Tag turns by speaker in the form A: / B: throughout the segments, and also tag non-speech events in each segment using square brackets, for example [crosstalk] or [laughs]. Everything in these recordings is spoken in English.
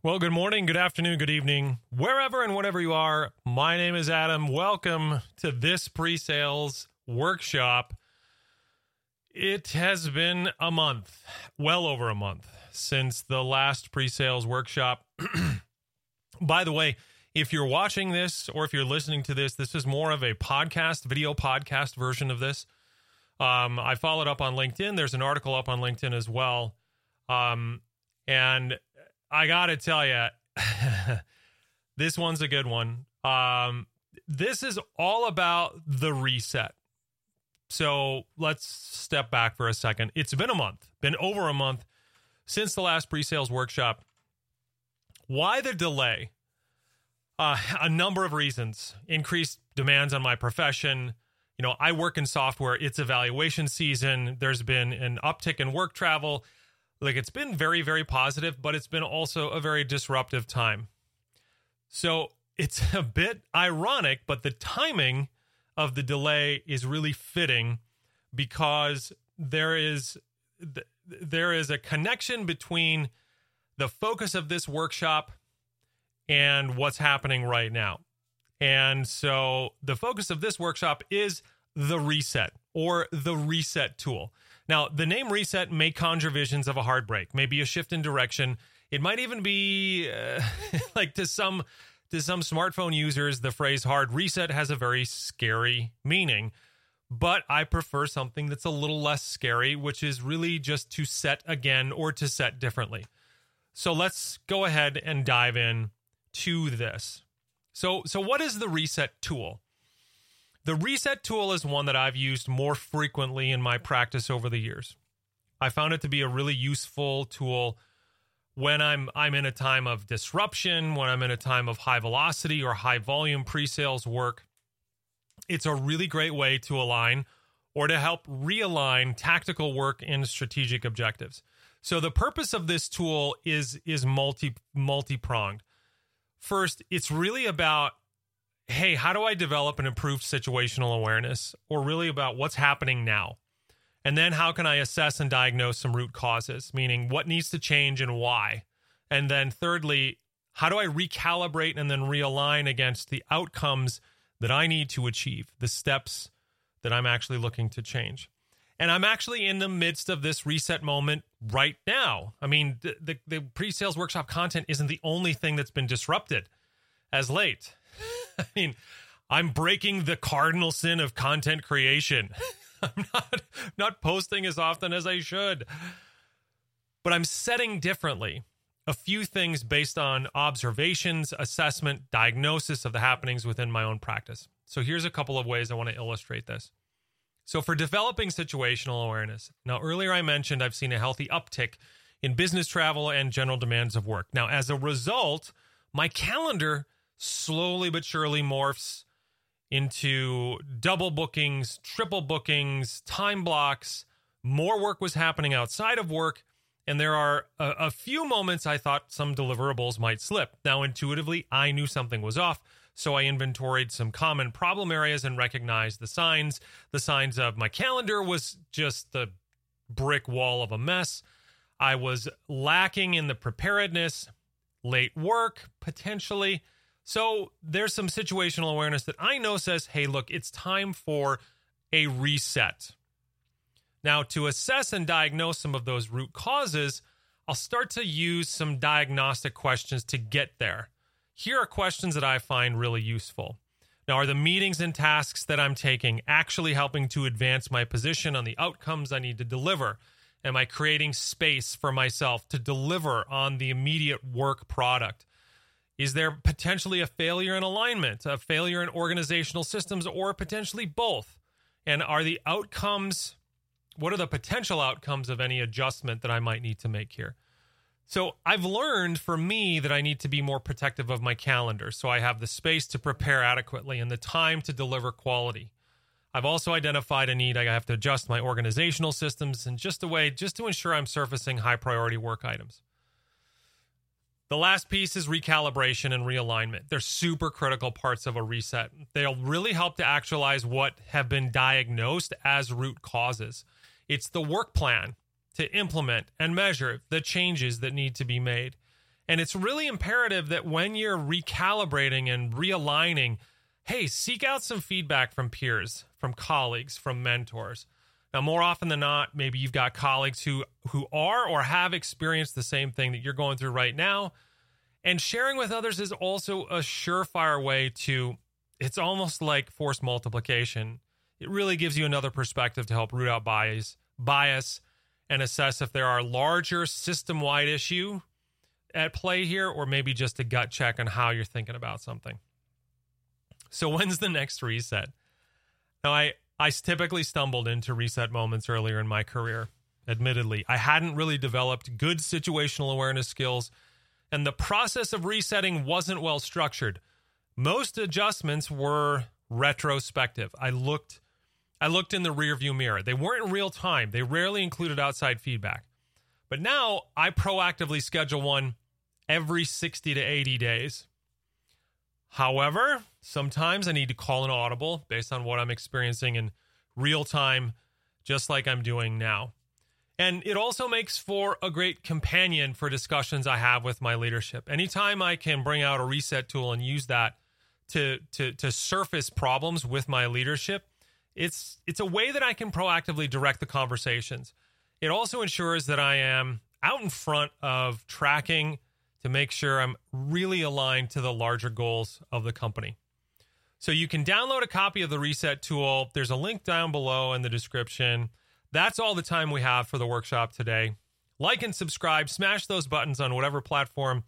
A: Well, good morning, good afternoon, good evening, wherever and whatever you are. My name is Adam. Welcome to this pre sales workshop. It has been a month, well over a month, since the last pre sales workshop. [clears throat] By the way, if you're watching this or if you're listening to this, this is more of a podcast, video podcast version of this. Um, I followed up on LinkedIn. There's an article up on LinkedIn as well. Um, and I got to tell you, [laughs] this one's a good one. Um, this is all about the reset. So let's step back for a second. It's been a month, been over a month since the last pre sales workshop. Why the delay? Uh, a number of reasons. Increased demands on my profession. You know, I work in software, it's evaluation season. There's been an uptick in work travel like it's been very very positive but it's been also a very disruptive time. So it's [laughs] a bit ironic but the timing of the delay is really fitting because there is there is a connection between the focus of this workshop and what's happening right now. And so the focus of this workshop is the reset or the reset tool now, the name reset may conjure visions of a hard break, maybe a shift in direction. It might even be uh, [laughs] like to some to some smartphone users, the phrase hard reset has a very scary meaning. But I prefer something that's a little less scary, which is really just to set again or to set differently. So let's go ahead and dive in to this. So so what is the reset tool? The reset tool is one that I've used more frequently in my practice over the years. I found it to be a really useful tool when I'm I'm in a time of disruption, when I'm in a time of high velocity or high volume pre-sales work. It's a really great way to align or to help realign tactical work and strategic objectives. So the purpose of this tool is is multi multi-pronged. First, it's really about hey, how do I develop an improved situational awareness or really about what's happening now? And then how can I assess and diagnose some root causes, meaning what needs to change and why? And then thirdly, how do I recalibrate and then realign against the outcomes that I need to achieve, the steps that I'm actually looking to change? And I'm actually in the midst of this reset moment right now. I mean, the, the, the pre sales workshop content isn't the only thing that's been disrupted as late. [laughs] I mean, I'm breaking the cardinal sin of content creation. [laughs] I'm not not posting as often as I should. But I'm setting differently. A few things based on observations, assessment, diagnosis of the happenings within my own practice. So here's a couple of ways I want to illustrate this. So for developing situational awareness. Now earlier I mentioned I've seen a healthy uptick in business travel and general demands of work. Now as a result, my calendar slowly but surely morphs into double bookings, triple bookings, time blocks. More work was happening outside of work. And there are a, a, few moments I thought some deliverables might slip. Now, intuitively, I knew something was off. So I inventoried some common problem areas and recognized the signs. The signs of my calendar was just the brick wall of a mess. I was lacking in the preparedness, late work, potentially. So there's some situational awareness that I know says, hey, look, it's time for a reset. Now, to assess and diagnose some of those root causes, I'll start to use some diagnostic questions to get there. Here are questions that I find really useful. Now, are the meetings and tasks that I'm taking actually helping to advance my position on the outcomes I need to deliver? Am I creating space for myself to deliver on the immediate work product? Is there potentially a failure in alignment, a failure in organizational systems, or potentially both? And are the outcomes, what are the potential outcomes of any adjustment that I might need to make here? So I've learned for me that I need to be more protective of my calendar so I have the space to prepare adequately and the time to deliver quality. I've also identified a need I have to adjust my organizational systems in just a way just to ensure I'm surfacing high priority work items. The last piece is recalibration and realignment. They're super critical parts of a reset. They'll really help to actualize what have been diagnosed as root causes. It's the work plan to implement and measure the changes that need to be made. And it's really imperative that when you're recalibrating and realigning, hey, seek out some feedback from peers, from colleagues, from mentors. Now, more often than not, maybe you've got colleagues who who are or have experienced the same thing that you're going through right now. And sharing with others is also a surefire way to it's almost like force multiplication. It really gives you another perspective to help root out bias, bias and assess if there are larger system-wide issue at play here or maybe just a gut check on how you're thinking about something. So when's the next reset? Now I I typically stumbled into reset moments earlier in my career. Admittedly, I hadn't really developed good situational awareness skills and the process of resetting wasn't well structured. Most adjustments were retrospective. I looked I looked in the rearview mirror. They weren't in real time. They rarely included outside feedback. But now I proactively schedule one every 60 to 80 days. However, sometimes I need to call an audible based on what I'm experiencing in real time, just like I'm doing now. And it also makes for a great companion for discussions I have with my leadership. Anytime I can bring out a reset tool and use that to to to surface problems with my leadership, it's it's a way that I can proactively direct the conversations. It also ensures that I am out in front of tracking to make sure I'm really aligned to the larger goals of the company. So you can download a copy of the reset tool. There's a link down below in the description. That's all the time we have for the workshop today. Like and subscribe, smash those buttons on whatever platform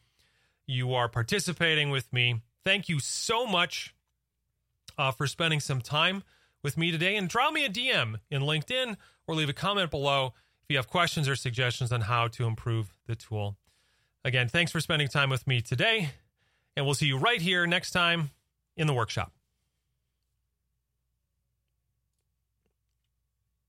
A: you are participating with me. Thank you so much uh, for spending some time with me today. And draw me a DM in LinkedIn or leave a comment below if you have questions or suggestions on how to improve the tool. Again, thanks for spending time with me today, and we'll see you right here next time in the workshop.